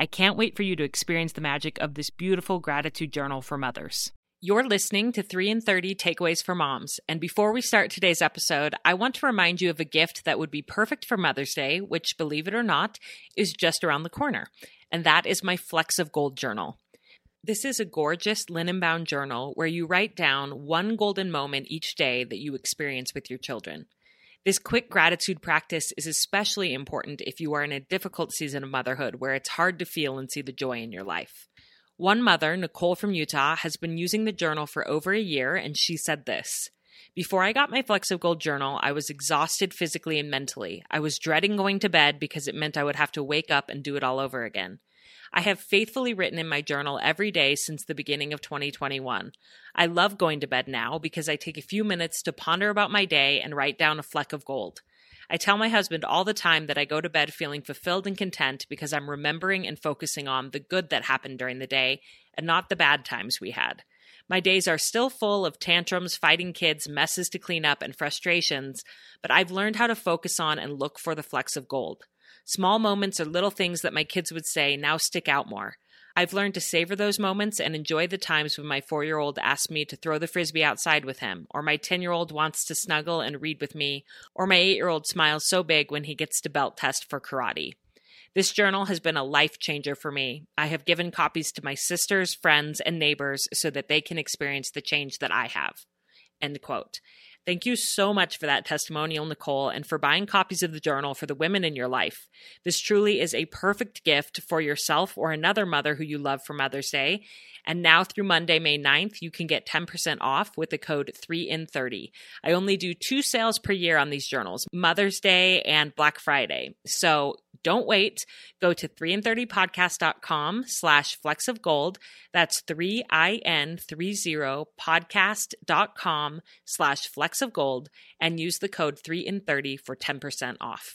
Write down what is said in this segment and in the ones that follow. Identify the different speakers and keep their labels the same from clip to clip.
Speaker 1: I can't wait for you to experience the magic of this beautiful gratitude journal for mothers. You're listening to 3 and 30 Takeaways for Moms. And before we start today's episode, I want to remind you of a gift that would be perfect for Mother's Day, which, believe it or not, is just around the corner. And that is my Flecks of Gold journal. This is a gorgeous linen bound journal where you write down one golden moment each day that you experience with your children. This quick gratitude practice is especially important if you are in a difficult season of motherhood where it's hard to feel and see the joy in your life. One mother, Nicole from Utah, has been using the journal for over a year, and she said this. Before I got my Flecks of Gold journal, I was exhausted physically and mentally. I was dreading going to bed because it meant I would have to wake up and do it all over again. I have faithfully written in my journal every day since the beginning of 2021. I love going to bed now because I take a few minutes to ponder about my day and write down a fleck of gold. I tell my husband all the time that I go to bed feeling fulfilled and content because I'm remembering and focusing on the good that happened during the day and not the bad times we had. My days are still full of tantrums, fighting kids, messes to clean up, and frustrations, but I've learned how to focus on and look for the flecks of gold. Small moments or little things that my kids would say now stick out more. I've learned to savor those moments and enjoy the times when my four year old asks me to throw the frisbee outside with him, or my 10 year old wants to snuggle and read with me, or my 8 year old smiles so big when he gets to belt test for karate. This journal has been a life changer for me. I have given copies to my sisters, friends, and neighbors so that they can experience the change that I have. End quote. Thank you so much for that testimonial, Nicole, and for buying copies of the journal for the women in your life. This truly is a perfect gift for yourself or another mother who you love for Mother's Day, and now through Monday, May 9th, you can get 10% off with the code 3IN30. I only do two sales per year on these journals Mother's Day and Black Friday. So don't wait. Go to 3in30podcast.com slash flecks of gold. That's 3in30podcast.com slash flecks of gold and use the code 3in30 for 10% off.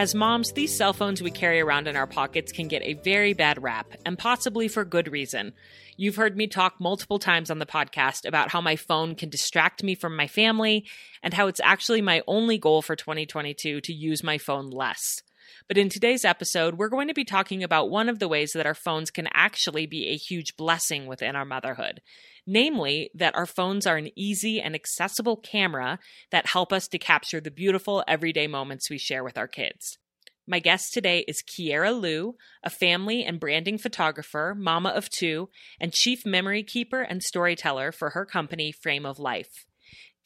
Speaker 1: As moms, these cell phones we carry around in our pockets can get a very bad rap, and possibly for good reason. You've heard me talk multiple times on the podcast about how my phone can distract me from my family and how it's actually my only goal for 2022 to use my phone less. But in today's episode, we're going to be talking about one of the ways that our phones can actually be a huge blessing within our motherhood namely that our phones are an easy and accessible camera that help us to capture the beautiful everyday moments we share with our kids. My guest today is Kiera Liu, a family and branding photographer, mama of two, and chief memory keeper and storyteller for her company Frame of Life.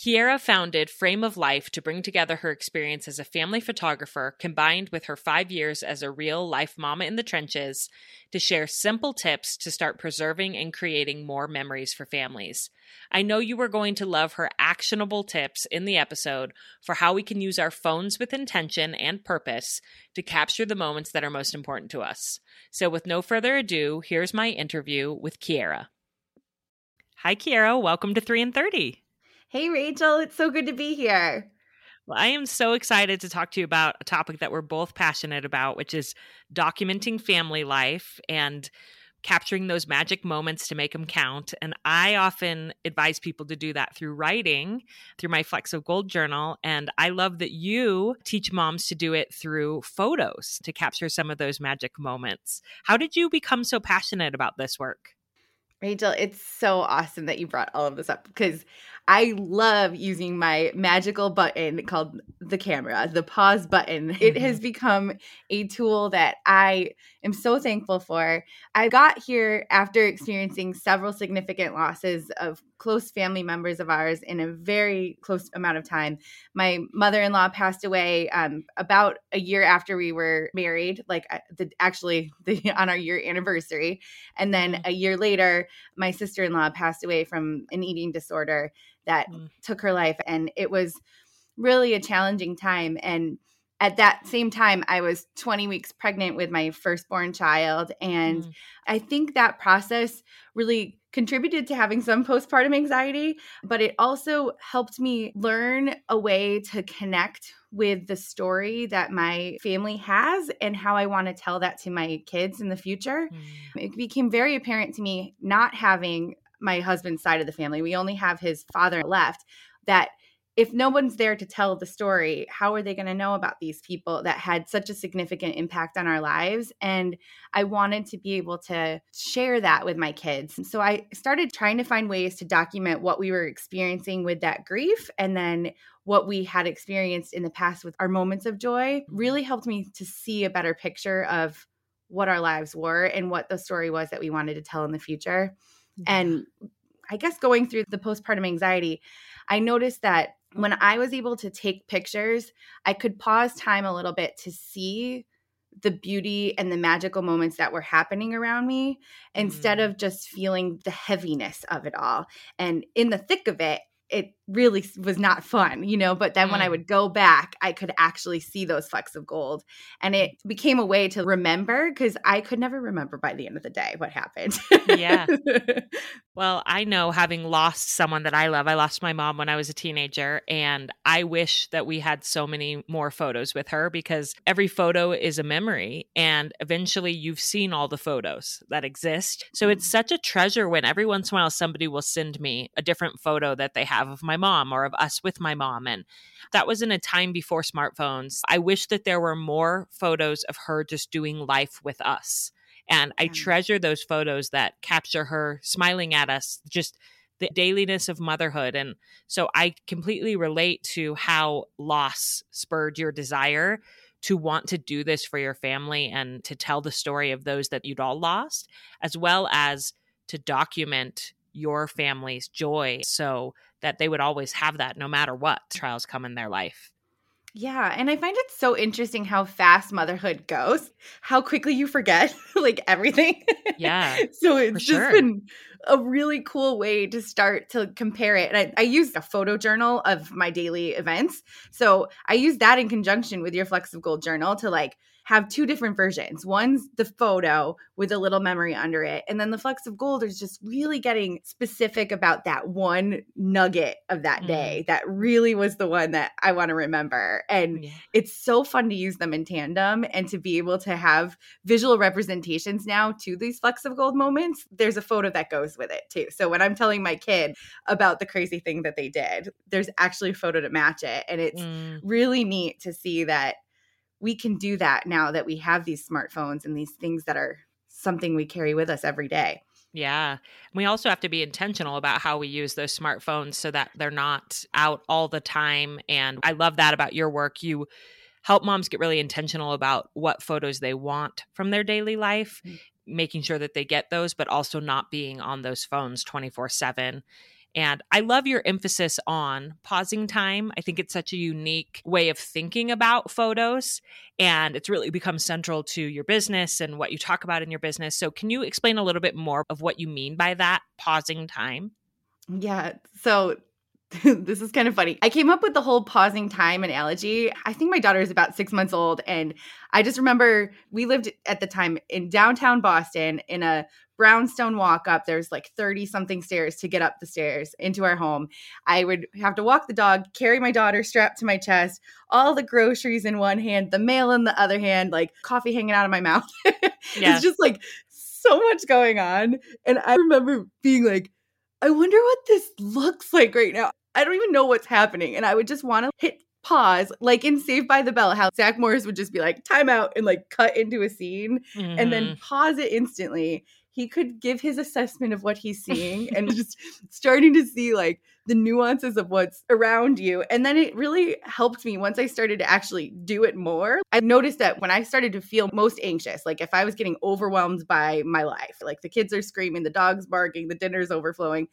Speaker 1: Kiera founded Frame of Life to bring together her experience as a family photographer combined with her five years as a real life mama in the trenches to share simple tips to start preserving and creating more memories for families. I know you are going to love her actionable tips in the episode for how we can use our phones with intention and purpose to capture the moments that are most important to us. So, with no further ado, here's my interview with Kiera. Hi, Kiera. Welcome to 3 and 30.
Speaker 2: Hey, Rachel, it's so good to be here.
Speaker 1: Well, I am so excited to talk to you about a topic that we're both passionate about, which is documenting family life and capturing those magic moments to make them count. And I often advise people to do that through writing, through my Flecks of Gold journal. And I love that you teach moms to do it through photos to capture some of those magic moments. How did you become so passionate about this work?
Speaker 2: Rachel, it's so awesome that you brought all of this up because I love using my magical button called the camera, the pause button. It mm-hmm. has become a tool that I am so thankful for. I got here after experiencing several significant losses of close family members of ours in a very close amount of time. My mother in law passed away um, about a year after we were married, like uh, the, actually the, on our year anniversary. And then mm-hmm. a year later, my sister in law passed away from an eating disorder that mm. took her life. And it was really a challenging time. And at that same time, I was 20 weeks pregnant with my firstborn child. And mm. I think that process really contributed to having some postpartum anxiety, but it also helped me learn a way to connect with the story that my family has and how I want to tell that to my kids in the future. Mm. It became very apparent to me not having my husband's side of the family. We only have his father left. That if no one's there to tell the story, how are they going to know about these people that had such a significant impact on our lives? And I wanted to be able to share that with my kids. so I started trying to find ways to document what we were experiencing with that grief and then what we had experienced in the past with our moments of joy really helped me to see a better picture of what our lives were and what the story was that we wanted to tell in the future. And I guess going through the postpartum anxiety, I noticed that when I was able to take pictures, I could pause time a little bit to see the beauty and the magical moments that were happening around me mm-hmm. instead mm. of just feeling the heaviness of it all. And in the thick of it, it really was not fun, you know. But then mm. when I mm. would go back, I could actually see those flecks of gold. And it mm. became a way to remember because I could never remember by the end of the day what happened.
Speaker 1: yeah. Well, I know having lost someone that I love, I lost my mom when I was a teenager. And I wish that we had so many more photos with her because every photo is a memory. And eventually you've seen all the photos that exist. So it's mm. such a treasure when every once in a while somebody will send me a different photo that they have have of my mom or of us with my mom. And that was in a time before smartphones. I wish that there were more photos of her just doing life with us. And I treasure those photos that capture her smiling at us, just the dailiness of motherhood. And so I completely relate to how loss spurred your desire to want to do this for your family and to tell the story of those that you'd all lost, as well as to document your family's joy so that they would always have that no matter what trials come in their life.
Speaker 2: Yeah, and I find it so interesting how fast motherhood goes, how quickly you forget like everything. Yeah. so it's just sure. been a really cool way to start to compare it. And I, I used a photo journal of my daily events. So I use that in conjunction with your Flecks of Gold journal to like have two different versions. One's the photo with a little memory under it. And then the flecks of gold is just really getting specific about that one nugget of that mm-hmm. day mm. that really was the one that I want to remember. And yeah. it's so fun to use them in tandem and to be able to have visual representations now to these flecks of gold moments. There's a photo that goes with it too. So when I'm telling my kid about the crazy thing that they did, there's actually a photo to match it. And it's mm. really neat to see that we can do that now that we have these smartphones and these things that are something we carry with us every day.
Speaker 1: Yeah. We also have to be intentional about how we use those smartphones so that they're not out all the time. And I love that about your work. You help moms get really intentional about what photos they want from their daily life, mm. making sure that they get those, but also not being on those phones 24 7 and I love your emphasis on pausing time. I think it's such a unique way of thinking about photos, and it's really become central to your business and what you talk about in your business. So, can you explain a little bit more of what you mean by that pausing time?
Speaker 2: Yeah. So, this is kind of funny. I came up with the whole pausing time analogy. I think my daughter is about six months old. And I just remember we lived at the time in downtown Boston in a brownstone walk up. There's like 30 something stairs to get up the stairs into our home. I would have to walk the dog, carry my daughter strapped to my chest, all the groceries in one hand, the mail in the other hand, like coffee hanging out of my mouth. yes. It's just like so much going on. And I remember being like, I wonder what this looks like right now. I don't even know what's happening. And I would just want to hit pause, like in Saved by the Bell, how Zach Morris would just be like, time out and like cut into a scene mm-hmm. and then mm-hmm. pause it instantly he could give his assessment of what he's seeing and just starting to see like the nuances of what's around you. And then it really helped me once I started to actually do it more. I noticed that when I started to feel most anxious, like if I was getting overwhelmed by my life, like the kids are screaming, the dog's barking, the dinner's overflowing,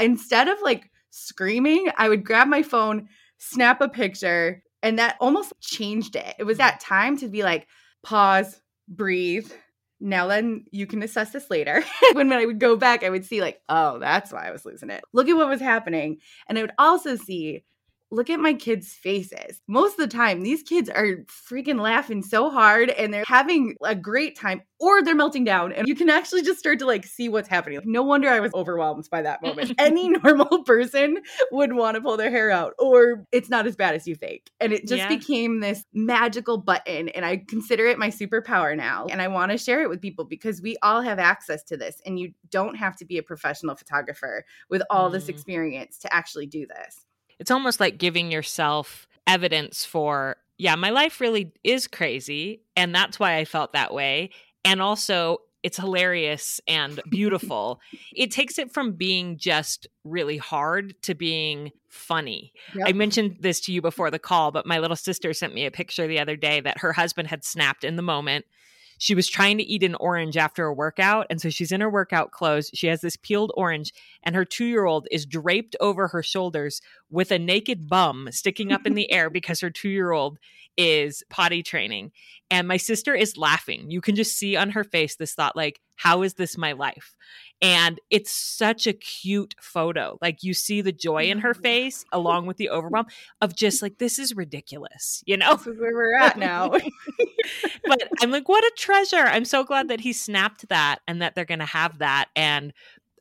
Speaker 2: instead of like screaming, I would grab my phone, snap a picture, and that almost changed it. It was mm. that time to be like, pause, breathe now then you can assess this later. when, when I would go back, I would see, like, oh, that's why I was losing it. Look at what was happening. And I would also see look at my kids' faces. Most of the time, these kids are freaking laughing so hard and they're having a great time or they're melting down. And you can actually just start to like see what's happening. Like, no wonder I was overwhelmed by that moment. Any normal person would want to pull their hair out, or it's not as bad as you think. And it just yeah. became this magical button. And I consider it my superpower now. And I want to share it with people because we all have access to this. And you don't have to be a professional photographer with all mm. this mm-hmm. experience to actually do this
Speaker 1: it's almost like giving yourself evidence for yeah my life really is crazy and that's why i felt that way and also it's hilarious and beautiful. it takes it from being just really hard to being funny. Yep. I mentioned this to you before the call, but my little sister sent me a picture the other day that her husband had snapped in the moment she was trying to eat an orange after a workout. And so she's in her workout clothes. She has this peeled orange, and her two year old is draped over her shoulders with a naked bum sticking up in the air because her two year old is potty training. And my sister is laughing. You can just see on her face this thought, like, how is this my life? And it's such a cute photo. Like you see the joy in her face along with the overwhelm of just like, this is ridiculous, you know?
Speaker 2: This is where we're at now.
Speaker 1: but I'm like, what a treasure. I'm so glad that he snapped that and that they're going to have that. And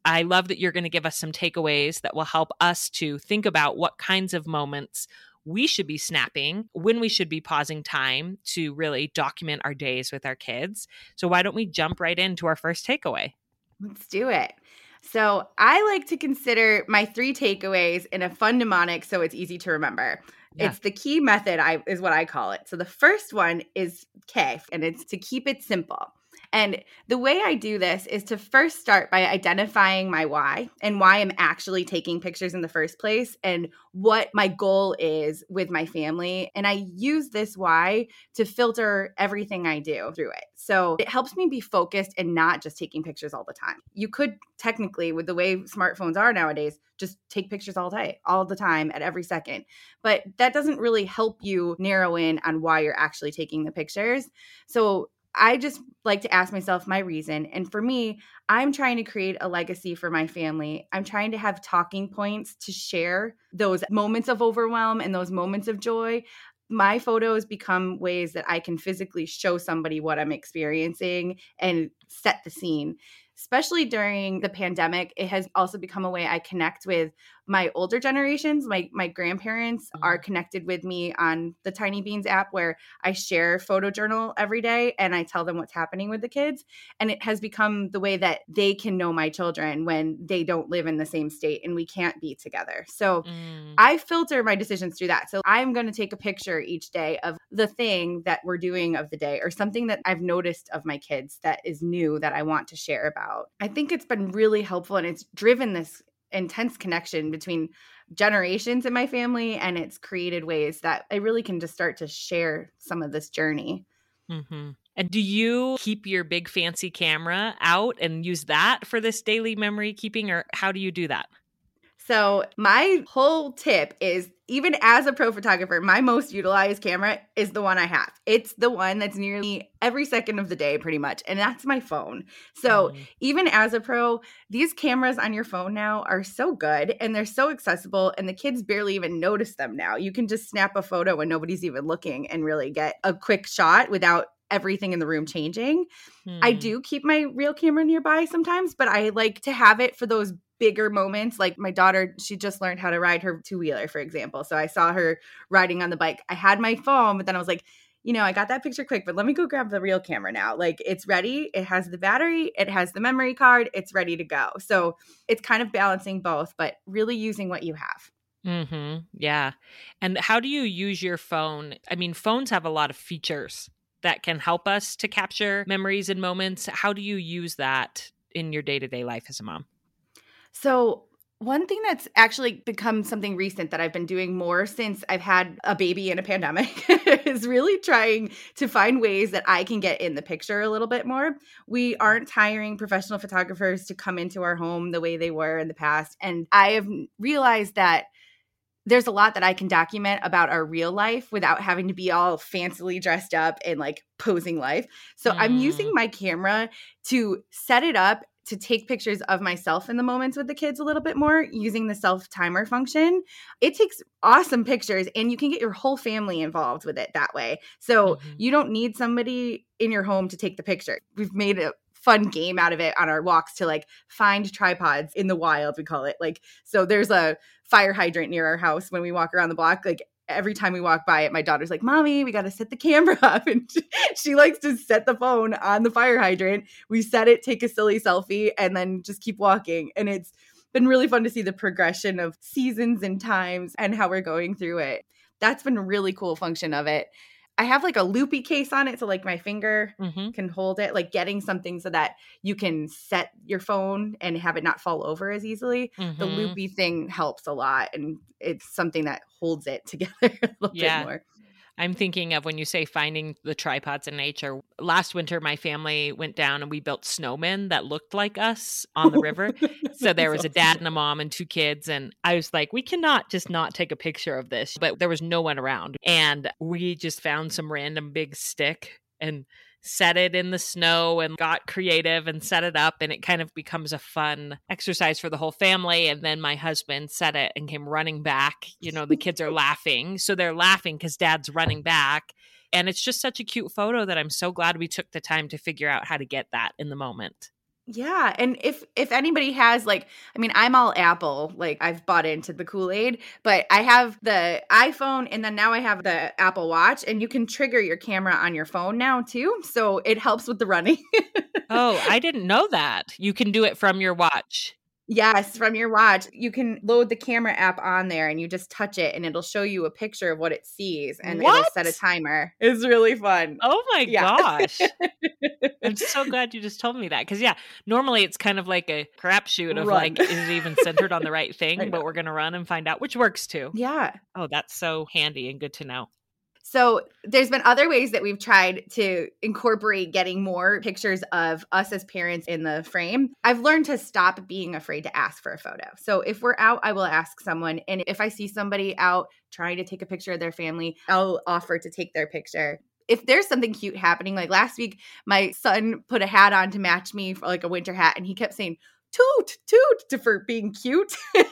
Speaker 1: I love that you're going to give us some takeaways that will help us to think about what kinds of moments we should be snapping, when we should be pausing time to really document our days with our kids. So, why don't we jump right into our first takeaway?
Speaker 2: Let's do it. So, I like to consider my three takeaways in a fun mnemonic so it's easy to remember. Yeah. It's the key method, I, is what I call it. So, the first one is K, and it's to keep it simple. And the way I do this is to first start by identifying my why and why I'm actually taking pictures in the first place and what my goal is with my family. And I use this why to filter everything I do through it. So it helps me be focused and not just taking pictures all the time. You could technically, with the way smartphones are nowadays, just take pictures all day, all the time, at every second. But that doesn't really help you narrow in on why you're actually taking the pictures. So I just like to ask myself my reason. And for me, I'm trying to create a legacy for my family. I'm trying to have talking points to share those moments of overwhelm and those moments of joy. My photos become ways that I can physically show somebody what I'm experiencing and set the scene. Especially during the pandemic, it has also become a way I connect with my older generations, my my grandparents are mm-hmm. connected with me on the Tinybeans app where I share photojournal every day and I tell them what's happening with the kids. And it has become the way that they can know my children when they don't live in the same state and we can't be together. So mm. I filter my decisions through that. So I'm going to take a picture each day of the thing that we're doing of the day or something that I've noticed of my kids that is new that I want to share about. I think it's been really helpful and it's driven this intense connection between generations in my family and it's created ways that I really can just start to share some of this journey.
Speaker 1: Mm-hmm. And do you keep your big fancy camera out and use that for this daily memory keeping, or how do you do that?
Speaker 2: So, my whole tip is even as a pro photographer, my most utilized camera is the one I have. It's the one that's nearly every second of the day, pretty much. And that's my phone. So, mm. even as a pro, these cameras on your phone now are so good and they're so accessible, and the kids barely even notice them now. You can just snap a photo when nobody's even looking and really get a quick shot without everything in the room changing. Hmm. I do keep my real camera nearby sometimes, but I like to have it for those bigger moments. Like my daughter, she just learned how to ride her two wheeler, for example. So I saw her riding on the bike. I had my phone, but then I was like, you know, I got that picture quick, but let me go grab the real camera now. Like it's ready, it has the battery, it has the memory card, it's ready to go. So it's kind of balancing both, but really using what you have.
Speaker 1: Mhm. Yeah. And how do you use your phone? I mean, phones have a lot of features that can help us to capture memories and moments. How do you use that in your day to day life as a mom?
Speaker 2: So, one thing that's actually become something recent that I've been doing more since I've had a baby in a pandemic is really trying to find ways that I can get in the picture a little bit more. We aren't hiring professional photographers to come into our home the way they were in the past. And I have realized that there's a lot that I can document about our real life without having to be all fancily dressed up and like posing life. So mm. I'm using mm. my camera to set it up to take pictures of myself in the moments with the kids a little bit more using the self timer function. It takes awesome pictures and you can get your whole family involved with it that way. So mm-hmm. you don't need somebody in your home to take the picture. We've made it fun game out of it on our walks to like find tripods in the wild we call it like so there's a fire hydrant near our house when we walk around the block like every time we walk by it my daughter's like mommy we got to set the camera up and she likes to set the phone on the fire hydrant we set it take a silly selfie and then just keep walking and it's been really fun to see the progression of seasons and times and how we're going through it that's been a really cool function of it I have like a loopy case on it, so like my finger mm-hmm. can hold it. Like getting something so that you can set your phone and have it not fall over as easily. Mm-hmm. The loopy thing helps a lot, and it's something that holds it together a little yeah. bit more.
Speaker 1: I'm thinking of when you say finding the tripods in nature. Last winter, my family went down and we built snowmen that looked like us on the river. so there was a dad and a mom and two kids. And I was like, we cannot just not take a picture of this. But there was no one around. And we just found some random big stick and set it in the snow and got creative and set it up and it kind of becomes a fun exercise for the whole family and then my husband set it and came running back you know the kids are laughing so they're laughing because dad's running back and it's just such a cute photo that i'm so glad we took the time to figure out how to get that in the moment
Speaker 2: yeah, and if if anybody has like I mean I'm all Apple, like I've bought into the Kool-Aid, but I have the iPhone and then now I have the Apple Watch and you can trigger your camera on your phone now too, so it helps with the running.
Speaker 1: oh, I didn't know that. You can do it from your watch.
Speaker 2: Yes, from your watch. You can load the camera app on there and you just touch it and it'll show you a picture of what it sees and
Speaker 1: what?
Speaker 2: it'll set a timer. It's really fun.
Speaker 1: Oh my yeah.
Speaker 2: gosh.
Speaker 1: I'm so glad you just told me that. Because, yeah, normally it's kind of like a crapshoot of run. like, is it even centered on the right thing? but we're going to run and find out, which works too.
Speaker 2: Yeah.
Speaker 1: Oh, that's so handy and good to know.
Speaker 2: So there's been other ways that we've tried to incorporate getting more pictures of us as parents in the frame. I've learned to stop being afraid to ask for a photo. So if we're out, I will ask someone and if I see somebody out trying to take a picture of their family, I'll offer to take their picture if there's something cute happening, like last week, my son put a hat on to match me for like a winter hat, and he kept saying, toot toot to, for being cute oh.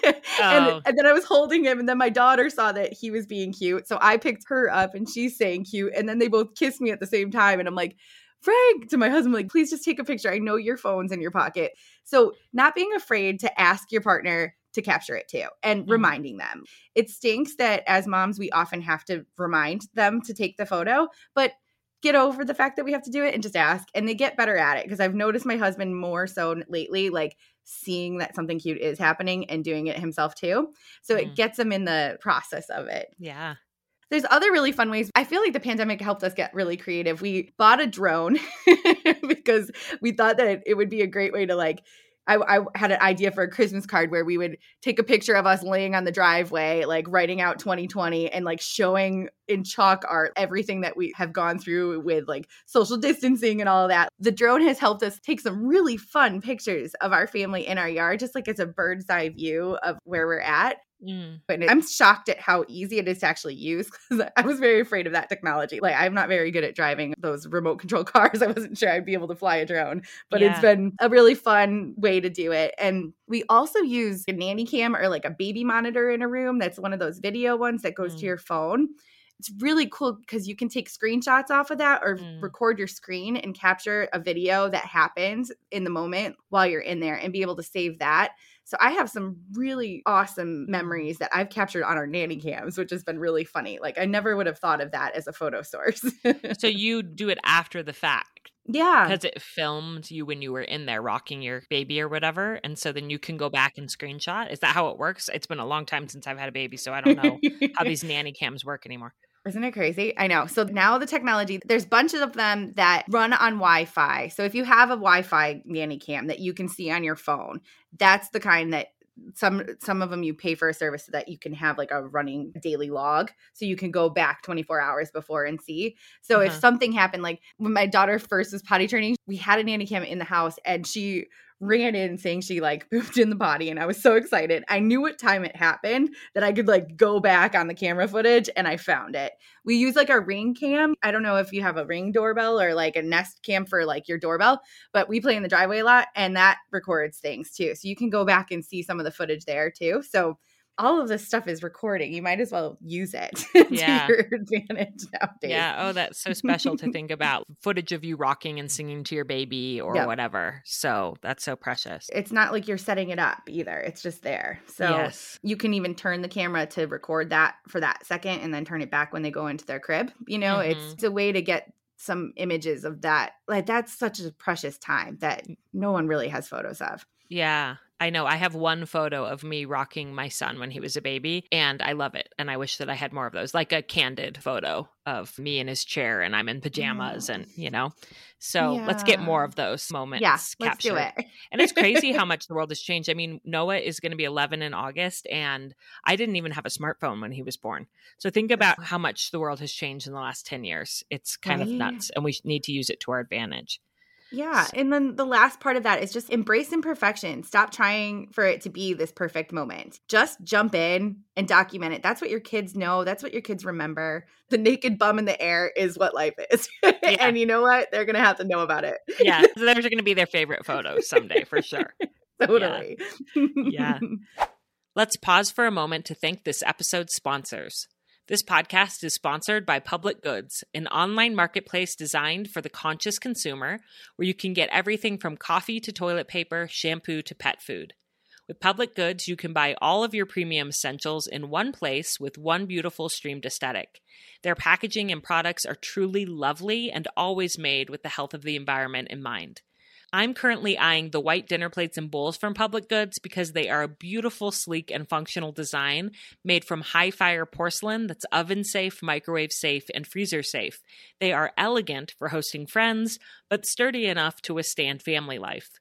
Speaker 2: and, and, then i was holding him and then my daughter saw that he was being cute so i picked her up and she's saying cute and then they both kissed me at the same time and i'm like frank to my husband like please just take a picture i know your phone's in your pocket so not being afraid to ask your partner to capture it too and mm-hmm. reminding them. It stinks that as moms, we often have to remind them to take the photo, but get over the fact that we have to do it and just ask and they get better at it because I've noticed my husband more so lately like seeing that something cute is happening and doing it himself too. So mm. it mm-hmm. gets them in the process of it.
Speaker 1: Yeah.
Speaker 2: There's other really fun ways. I feel like the pandemic helped us get really creative. We bought a drone because we thought that it would be a great way to like I, I, had an idea for a Christmas card where we would take a picture of us laying on the driveway, like writing out 2020 and like showing in chalk art everything that we have gone through with like social distancing and all of that. The drone has helped us take some really fun pictures of our family in our yard, just like as a bird's eye view of where we're at. Mm. But I'm shocked at how easy it is to actually use because I was very afraid of that technology. Like, I'm not very good at driving those remote control cars. I wasn't sure I'd be able to fly a drone, but yeah. it's been a really fun way to do it. And we also use a nanny cam or like a baby monitor in a room that's one of those video ones that goes mm. to your phone. It's really cool because you can take screenshots off of that or mm. record your screen and capture a video that happens in the moment while you're in there and be able to save that so I have some really awesome memories that I've captured on our nanny cams, which has been really funny. Like I never would have thought of that as a photo source.
Speaker 1: so you do it after the fact.
Speaker 2: Yeah.
Speaker 1: Because it filmed you when you were in there rocking your baby or whatever. And so then you can go back and screenshot. Is that how it works? It's been a long time since I've had a baby, so I don't know how these nanny cams work anymore.
Speaker 2: Isn't it crazy? I know. So now the technology, there's bunches of them that run on Wi Fi. So if you have a Wi Fi nanny cam that you can see on your phone, that's the kind that some some of them you pay for a service so that you can have like a running daily log so you can go back 24 hours before and see so uh-huh. if something happened like when my daughter first was potty training we had a nanny cam in the house and she ran in saying she like pooped in the potty and I was so excited. I knew what time it happened that I could like go back on the camera footage and I found it. We use like a ring cam. I don't know if you have a ring doorbell or like a nest cam for like your doorbell, but we play in the driveway a lot and that records things too. So you can go back and see some of the footage there too. So all of this stuff is recording. You might as well use it yeah. to your advantage
Speaker 1: nowadays. Yeah. Oh, that's so special to think about footage of you rocking and singing to your baby or yep. whatever. So that's so precious.
Speaker 2: It's not like you're setting it up either. It's just there. So yes. you can even turn the camera to record that for that second and then turn it back when they go into their crib. You know, mm-hmm. it's, it's a way to get some images of that. Like that's such a precious time that no one really has photos of.
Speaker 1: Yeah. I know I have one photo of me rocking my son when he was a baby, and I love it. And I wish that I had more of those, like a candid photo of me in his chair and I'm in pajamas, mm. and you know. So
Speaker 2: yeah.
Speaker 1: let's get more of those moments.
Speaker 2: Yeah, captured. let's do it.
Speaker 1: and it's crazy how much the world has changed. I mean, Noah is going to be 11 in August, and I didn't even have a smartphone when he was born. So think about how much the world has changed in the last 10 years. It's kind right. of nuts, and we need to use it to our advantage.
Speaker 2: Yeah. So- and then the last part of that is just embrace imperfection. Stop trying for it to be this perfect moment. Just jump in and document it. That's what your kids know. That's what your kids remember. The naked bum in the air is what life is. Yeah. and you know what? They're going to have to know about it.
Speaker 1: yeah. So those are going to be their favorite photos someday for sure.
Speaker 2: totally.
Speaker 1: yeah. yeah. Let's pause for a moment to thank this episode's sponsors. This podcast is sponsored by Public Goods, an online marketplace designed for the conscious consumer where you can get everything from coffee to toilet paper, shampoo to pet food. With Public Goods, you can buy all of your premium essentials in one place with one beautiful streamed aesthetic. Their packaging and products are truly lovely and always made with the health of the environment in mind. I'm currently eyeing the white dinner plates and bowls from Public Goods because they are a beautiful, sleek, and functional design made from high fire porcelain that's oven safe, microwave safe, and freezer safe. They are elegant for hosting friends, but sturdy enough to withstand family life.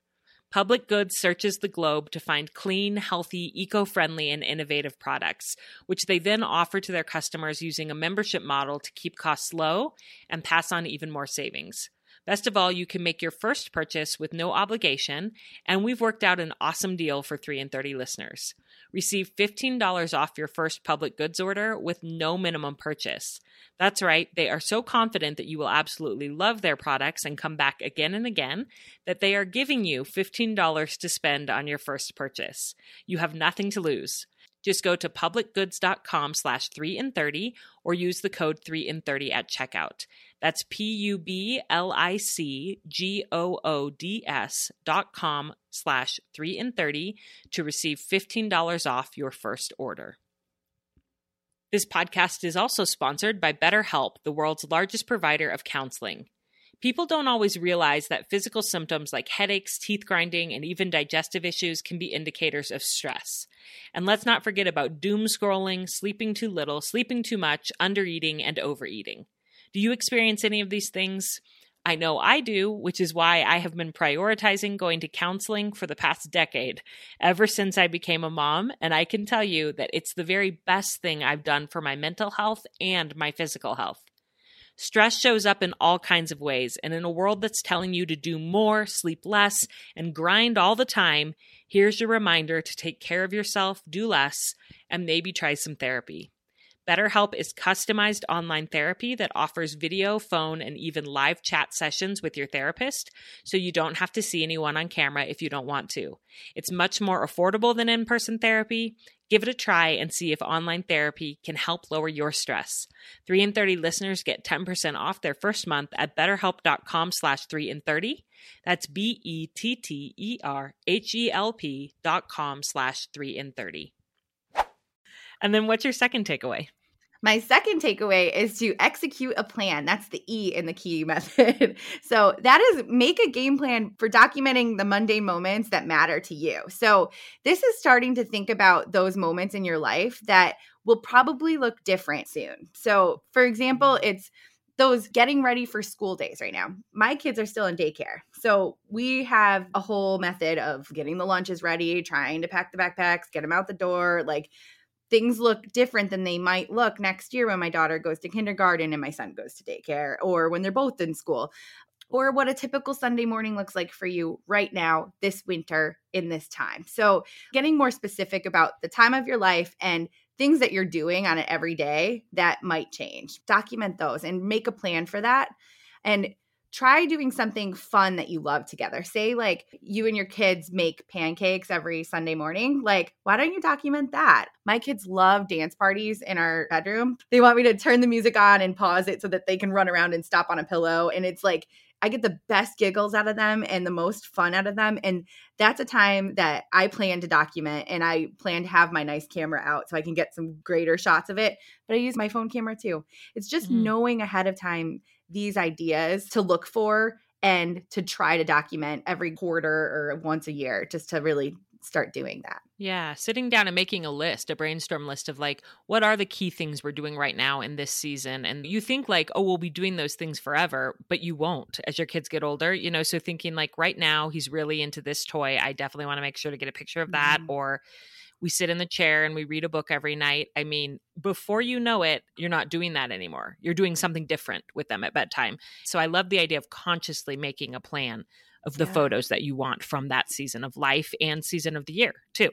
Speaker 1: Public Goods searches the globe to find clean, healthy, eco friendly, and innovative products, which they then offer to their customers using a membership model to keep costs low and pass on even more savings. Best of all, you can make your first purchase with no obligation, and we've worked out an awesome deal for 3 and 30 listeners. Receive $15 off your first public goods order with no minimum purchase. That's right, they are so confident that you will absolutely love their products and come back again and again that they are giving you $15 to spend on your first purchase. You have nothing to lose. Just go to publicgoods.com slash 3 and 30 or use the code 3 and 30 at checkout. That's P-U-B-L-I-C-G-O-O-D-S dot com slash 3 and 30 to receive $15 off your first order. This podcast is also sponsored by BetterHelp, the world's largest provider of counseling. People don't always realize that physical symptoms like headaches, teeth grinding, and even digestive issues can be indicators of stress. And let's not forget about doom scrolling, sleeping too little, sleeping too much, undereating, and overeating. Do you experience any of these things? I know I do, which is why I have been prioritizing going to counseling for the past decade, ever since I became a mom. And I can tell you that it's the very best thing I've done for my mental health and my physical health. Stress shows up in all kinds of ways, and in a world that's telling you to do more, sleep less, and grind all the time, here's your reminder to take care of yourself, do less, and maybe try some therapy. BetterHelp is customized online therapy that offers video, phone, and even live chat sessions with your therapist, so you don't have to see anyone on camera if you don't want to. It's much more affordable than in person therapy, Give it a try and see if online therapy can help lower your stress. 3 and 30 listeners get 10% off their first month at betterhelp.com slash 3 and 30. That's B-E-T-T-E-R-H-E-L-P dot com slash 3 and 30. And then what's your second takeaway?
Speaker 2: My second takeaway is to execute a plan. That's the E in the key method. so that is make a game plan for documenting the mundane moments that matter to you. So this is starting to think about those moments in your life that will probably look different soon. So, for example, it's those getting ready for school days right now. My kids are still in daycare. So we have a whole method of getting the lunches ready, trying to pack the backpacks, get them out the door. Like things look different than they might look next year when my daughter goes to kindergarten and my son goes to daycare or when they're both in school or what a typical Sunday morning looks like for you right now, this winter, in this time. So, getting more specific about the time of your life and things that you're doing on it every day that might change. Document those and make a plan for that. And try doing something fun that you love together. Say, like, you and your kids make pancakes every Sunday morning. Like, why don't you document that? My kids love dance parties in our bedroom. They want me to turn the music on and pause it so that they can run around and stop on a pillow. And it's like, I get the best giggles out of them and the most fun out of them. And that's a time that I plan to document and I plan to have my nice camera out so I can get some greater shots of it. But I use my phone camera too. It's just mm-hmm. knowing ahead of time these ideas to look for and to try to document every quarter or once a year just to really start doing that.
Speaker 1: Yeah, sitting down and making a list, a brainstorm list of like, what are the key things we're doing right now in this season? And you think like, oh, we'll be doing those things forever, but you won't as your kids get older, you know? So thinking like, right now, he's really into this toy. I definitely want to make sure to get a picture of that. Mm-hmm. Or, we sit in the chair and we read a book every night. I mean, before you know it, you're not doing that anymore. You're doing something different with them at bedtime. So I love the idea of consciously making a plan of the yeah. photos that you want from that season of life and season of the year, too.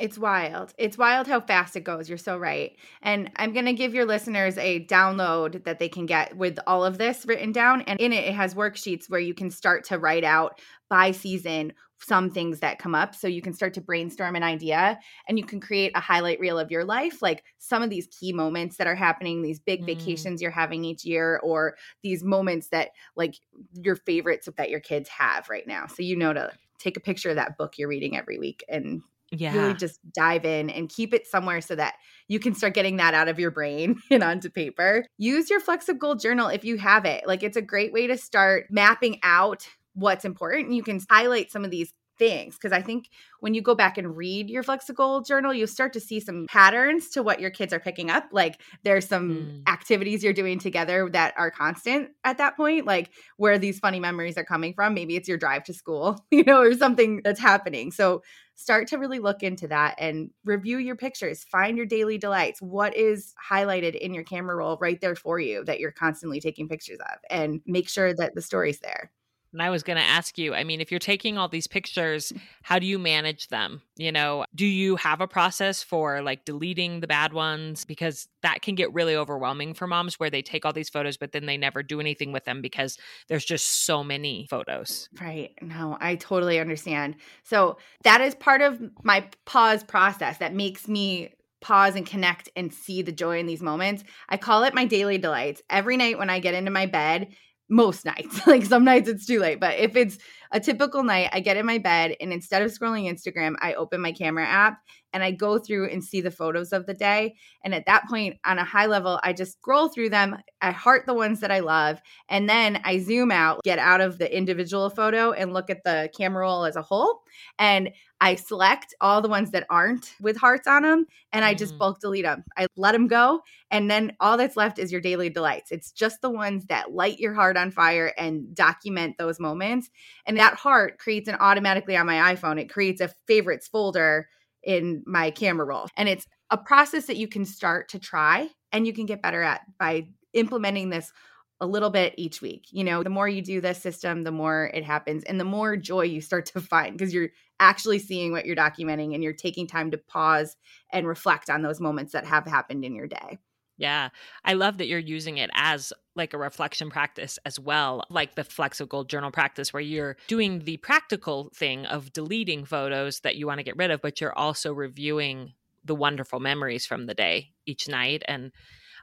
Speaker 2: It's wild. It's wild how fast it goes. You're so right. And I'm going to give your listeners a download that they can get with all of this written down. And in it, it has worksheets where you can start to write out by season some things that come up. So you can start to brainstorm an idea and you can create a highlight reel of your life, like some of these key moments that are happening, these big mm. vacations you're having each year, or these moments that like your favorites that your kids have right now. So you know to take a picture of that book you're reading every week and yeah. really just dive in and keep it somewhere so that you can start getting that out of your brain and onto paper. Use your flexible journal if you have it. Like it's a great way to start mapping out what's important. You can highlight some of these things because I think when you go back and read your flexible journal, you start to see some patterns to what your kids are picking up. Like there's some mm. activities you're doing together that are constant at that point, like where these funny memories are coming from. Maybe it's your drive to school, you know, or something that's happening. So start to really look into that and review your pictures, find your daily delights. What is highlighted in your camera roll right there for you that you're constantly taking pictures of, and make sure that the story's there.
Speaker 1: And I was going to ask you, I mean, if you're taking all these pictures, how do you manage them? You know, do you have a process for like deleting the bad ones? Because that can get really overwhelming for moms where they take all these photos, but then they never do anything with them because there's just so many photos.
Speaker 2: Right. No, I totally understand. So that is part of my pause process that makes me pause and connect and see the joy in these moments. I call it my daily delights. Every night when I get into my bed most nights. like some nights it's too late, but if it's a typical night, I get in my bed and instead of scrolling Instagram, I open my camera app and I go through and see the photos of the day. And at that point, on a high level, I just scroll through them. I heart the ones that I love. And then I zoom out, get out of the individual photo and look at the camera roll as a whole. And I select all the ones that aren't with hearts on them and I just mm. bulk delete them. I let them go. And then all that's left is your daily delights. It's just the ones that light your heart on fire and document those moments. And that heart creates an automatically on my iPhone, it creates a favorites folder in my camera roll. And it's a process that you can start to try and you can get better at by implementing this a little bit each week. You know, the more you do this system, the more it happens and the more joy you start to find because you're actually seeing what you're documenting and you're taking time to pause and reflect on those moments that have happened in your day.
Speaker 1: Yeah. I love that you're using it as like a reflection practice as well, like the flexible journal practice, where you're doing the practical thing of deleting photos that you want to get rid of, but you're also reviewing the wonderful memories from the day each night. And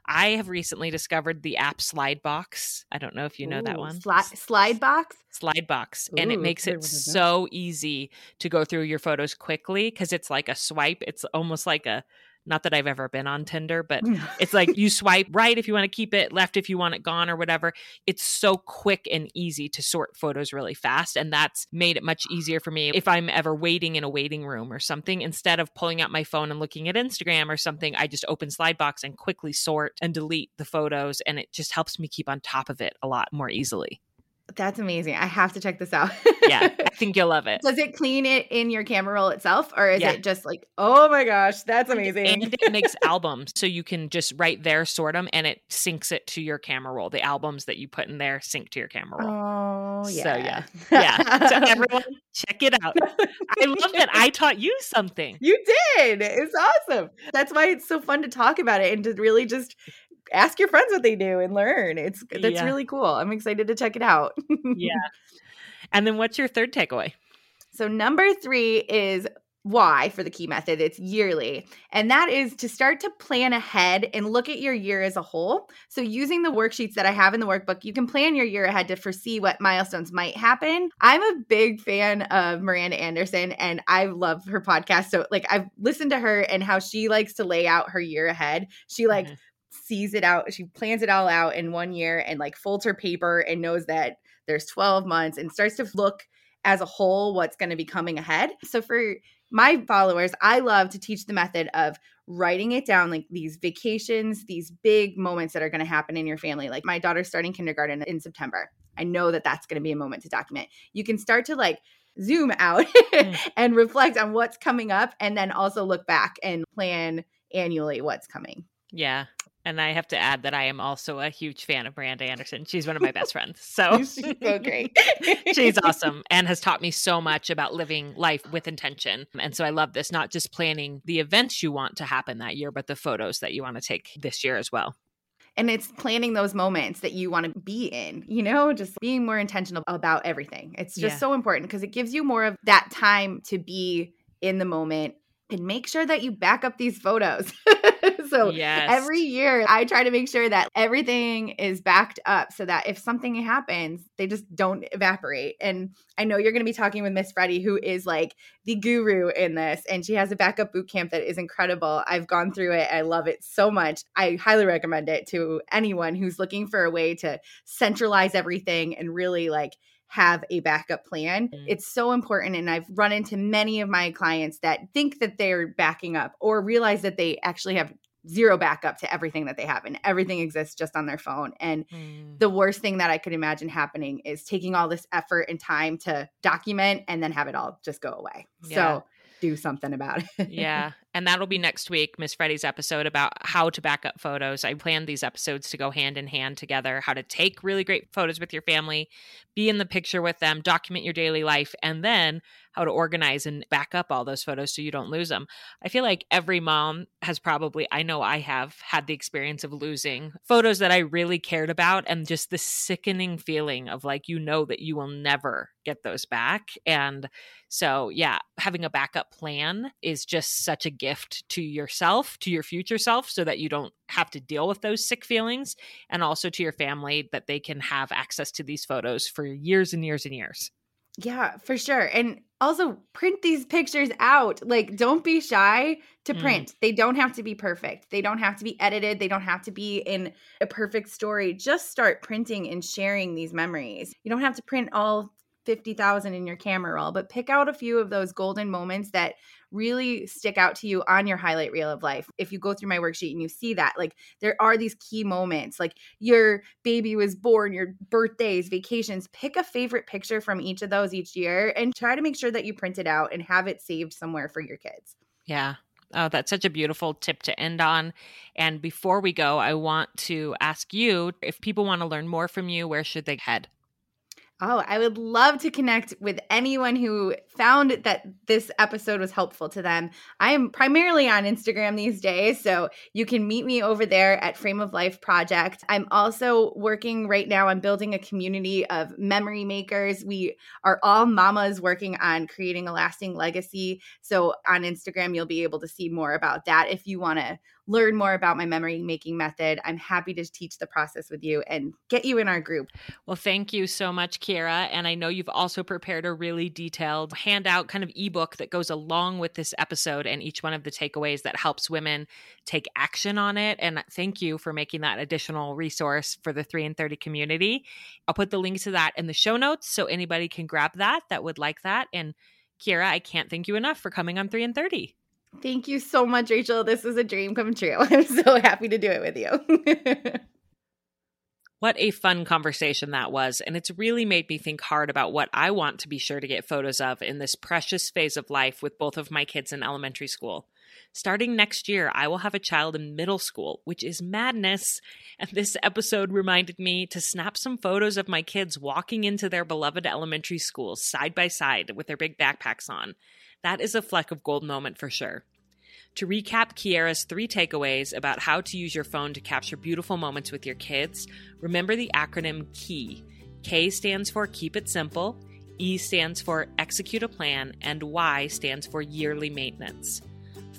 Speaker 1: I have recently discovered the app Slidebox. I don't know if you know Ooh, that one.
Speaker 2: Sli- Slidebox?
Speaker 1: Slidebox. Ooh, and it makes it so easy to go through your photos quickly because it's like a swipe. It's almost like a not that I've ever been on Tinder, but it's like you swipe right if you want to keep it, left if you want it gone or whatever. It's so quick and easy to sort photos really fast. And that's made it much easier for me if I'm ever waiting in a waiting room or something. Instead of pulling out my phone and looking at Instagram or something, I just open Slidebox and quickly sort and delete the photos. And it just helps me keep on top of it a lot more easily.
Speaker 2: That's amazing. I have to check this out.
Speaker 1: yeah, I think you'll love it.
Speaker 2: Does it clean it in your camera roll itself, or is yeah. it just like, oh my gosh, that's amazing?
Speaker 1: And it makes albums, so you can just right there sort them, and it syncs it to your camera roll. The albums that you put in there sync to your camera roll. Oh yeah, so yeah, yeah. So everyone, check it out. I love that I taught you something.
Speaker 2: You did. It's awesome. That's why it's so fun to talk about it and to really just ask your friends what they do and learn. It's that's yeah. really cool. I'm excited to check it out. yeah.
Speaker 1: And then what's your third takeaway?
Speaker 2: So number 3 is why for the key method it's yearly and that is to start to plan ahead and look at your year as a whole so using the worksheets that i have in the workbook you can plan your year ahead to foresee what milestones might happen i'm a big fan of miranda anderson and i love her podcast so like i've listened to her and how she likes to lay out her year ahead she like mm-hmm sees it out, she plans it all out in one year and like folds her paper and knows that there's 12 months and starts to look as a whole what's going to be coming ahead. So for my followers, I love to teach the method of writing it down like these vacations, these big moments that are going to happen in your family. Like my daughter's starting kindergarten in September. I know that that's going to be a moment to document. You can start to like zoom out mm. and reflect on what's coming up and then also look back and plan annually what's coming.
Speaker 1: Yeah. And I have to add that I am also a huge fan of Miranda Anderson. She's one of my best friends. So she's so great. she's awesome and has taught me so much about living life with intention. And so I love this, not just planning the events you want to happen that year, but the photos that you want to take this year as well.
Speaker 2: And it's planning those moments that you want to be in, you know, just being more intentional about everything. It's just yeah. so important because it gives you more of that time to be in the moment and make sure that you back up these photos. so yes. every year I try to make sure that everything is backed up so that if something happens, they just don't evaporate. And I know you're going to be talking with Miss Freddie, who is like the guru in this, and she has a backup boot camp that is incredible. I've gone through it. I love it so much. I highly recommend it to anyone who's looking for a way to centralize everything and really like have a backup plan. Mm-hmm. It's so important. And I've run into many of my clients that think that they're backing up or realize that they actually have zero backup to everything that they have and everything exists just on their phone and mm. the worst thing that i could imagine happening is taking all this effort and time to document and then have it all just go away yeah. so do something about it yeah and that'll be next week, Miss Freddie's episode about how to back up photos. I planned these episodes to go hand in hand together how to take really great photos with your family, be in the picture with them, document your daily life, and then how to organize and back up all those photos so you don't lose them. I feel like every mom has probably, I know I have had the experience of losing photos that I really cared about and just the sickening feeling of like, you know, that you will never get those back. And so, yeah, having a backup plan is just such a gift to yourself, to your future self, so that you don't have to deal with those sick feelings, and also to your family that they can have access to these photos for years and years and years. Yeah, for sure. And also print these pictures out. Like, don't be shy to mm. print. Mm. They don't have to be perfect. They don't have to be edited. They don't have to be in a perfect story. Just start printing and sharing these memories. You don't have to print all 50,000 in your camera roll, but pick out a few of those golden moments that really stick out to you on your highlight reel of life. If you go through my worksheet and you see that, like there are these key moments, like your baby was born, your birthdays, vacations. Pick a favorite picture from each of those each year and try to make sure that you print it out and have it saved somewhere for your kids. Yeah. Oh, that's such a beautiful tip to end on. And before we go, I want to ask you if people want to learn more from you, where should they head? Oh, I would love to connect with anyone who found that this episode was helpful to them, I am primarily on Instagram these days. So you can meet me over there at Frame of Life Project. I'm also working right now on building a community of memory makers. We are all mamas working on creating a lasting legacy. So on Instagram, you'll be able to see more about that if you want to learn more about my memory making method, I'm happy to teach the process with you and get you in our group. Well, thank you so much, Kiera. And I know you've also prepared a really detailed handout kind of ebook that goes along with this episode and each one of the takeaways that helps women take action on it. And thank you for making that additional resource for the 3 in 30 community. I'll put the link to that in the show notes so anybody can grab that that would like that. And Kiera, I can't thank you enough for coming on 3 in 30. Thank you so much, Rachel. This was a dream come true. I'm so happy to do it with you. What a fun conversation that was. And it's really made me think hard about what I want to be sure to get photos of in this precious phase of life with both of my kids in elementary school. Starting next year, I will have a child in middle school, which is madness. And this episode reminded me to snap some photos of my kids walking into their beloved elementary schools side by side with their big backpacks on. That is a fleck of gold moment for sure. To recap Kiera's three takeaways about how to use your phone to capture beautiful moments with your kids, remember the acronym KEY. K stands for Keep It Simple, E stands for Execute a Plan, and Y stands for Yearly Maintenance.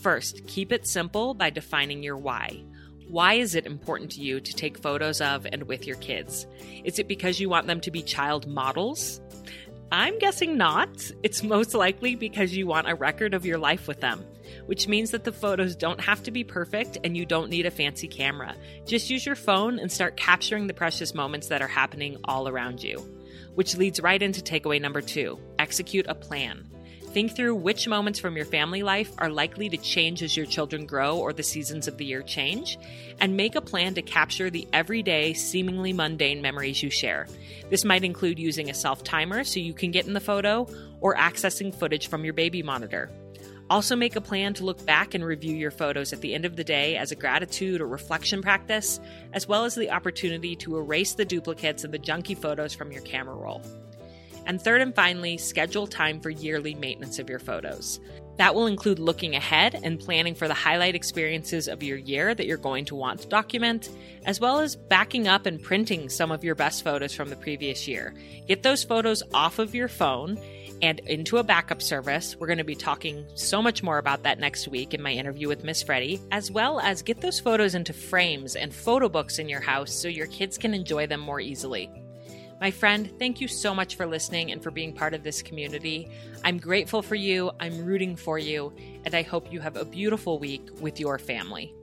Speaker 2: First, keep it simple by defining your why. Why is it important to you to take photos of and with your kids? Is it because you want them to be child models? I'm guessing not. It's most likely because you want a record of your life with them which means that the photos don't have to be perfect and you don't need a fancy camera. Just use your phone and start capturing the precious moments that are happening all around you. Which leads right into takeaway number two execute a plan. Think through which moments from your family life are likely to change as your children grow or the seasons of the year change, and make a plan to capture the everyday, seemingly mundane memories you share. This might include using a self timer so you can get in the photo or accessing footage from your baby monitor. Also, make a plan to look back and review your photos at the end of the day as a gratitude or reflection practice, as well as the opportunity to erase the duplicates and the junky photos from your camera roll. And third and finally, schedule time for yearly maintenance of your photos. That will include looking ahead and planning for the highlight experiences of your year that you're going to want to document, as well as backing up and printing some of your best photos from the previous year. Get those photos off of your phone and into a backup service. We're going to be talking so much more about that next week in my interview with Miss Freddie, as well as get those photos into frames and photo books in your house so your kids can enjoy them more easily. My friend, thank you so much for listening and for being part of this community. I'm grateful for you, I'm rooting for you, and I hope you have a beautiful week with your family.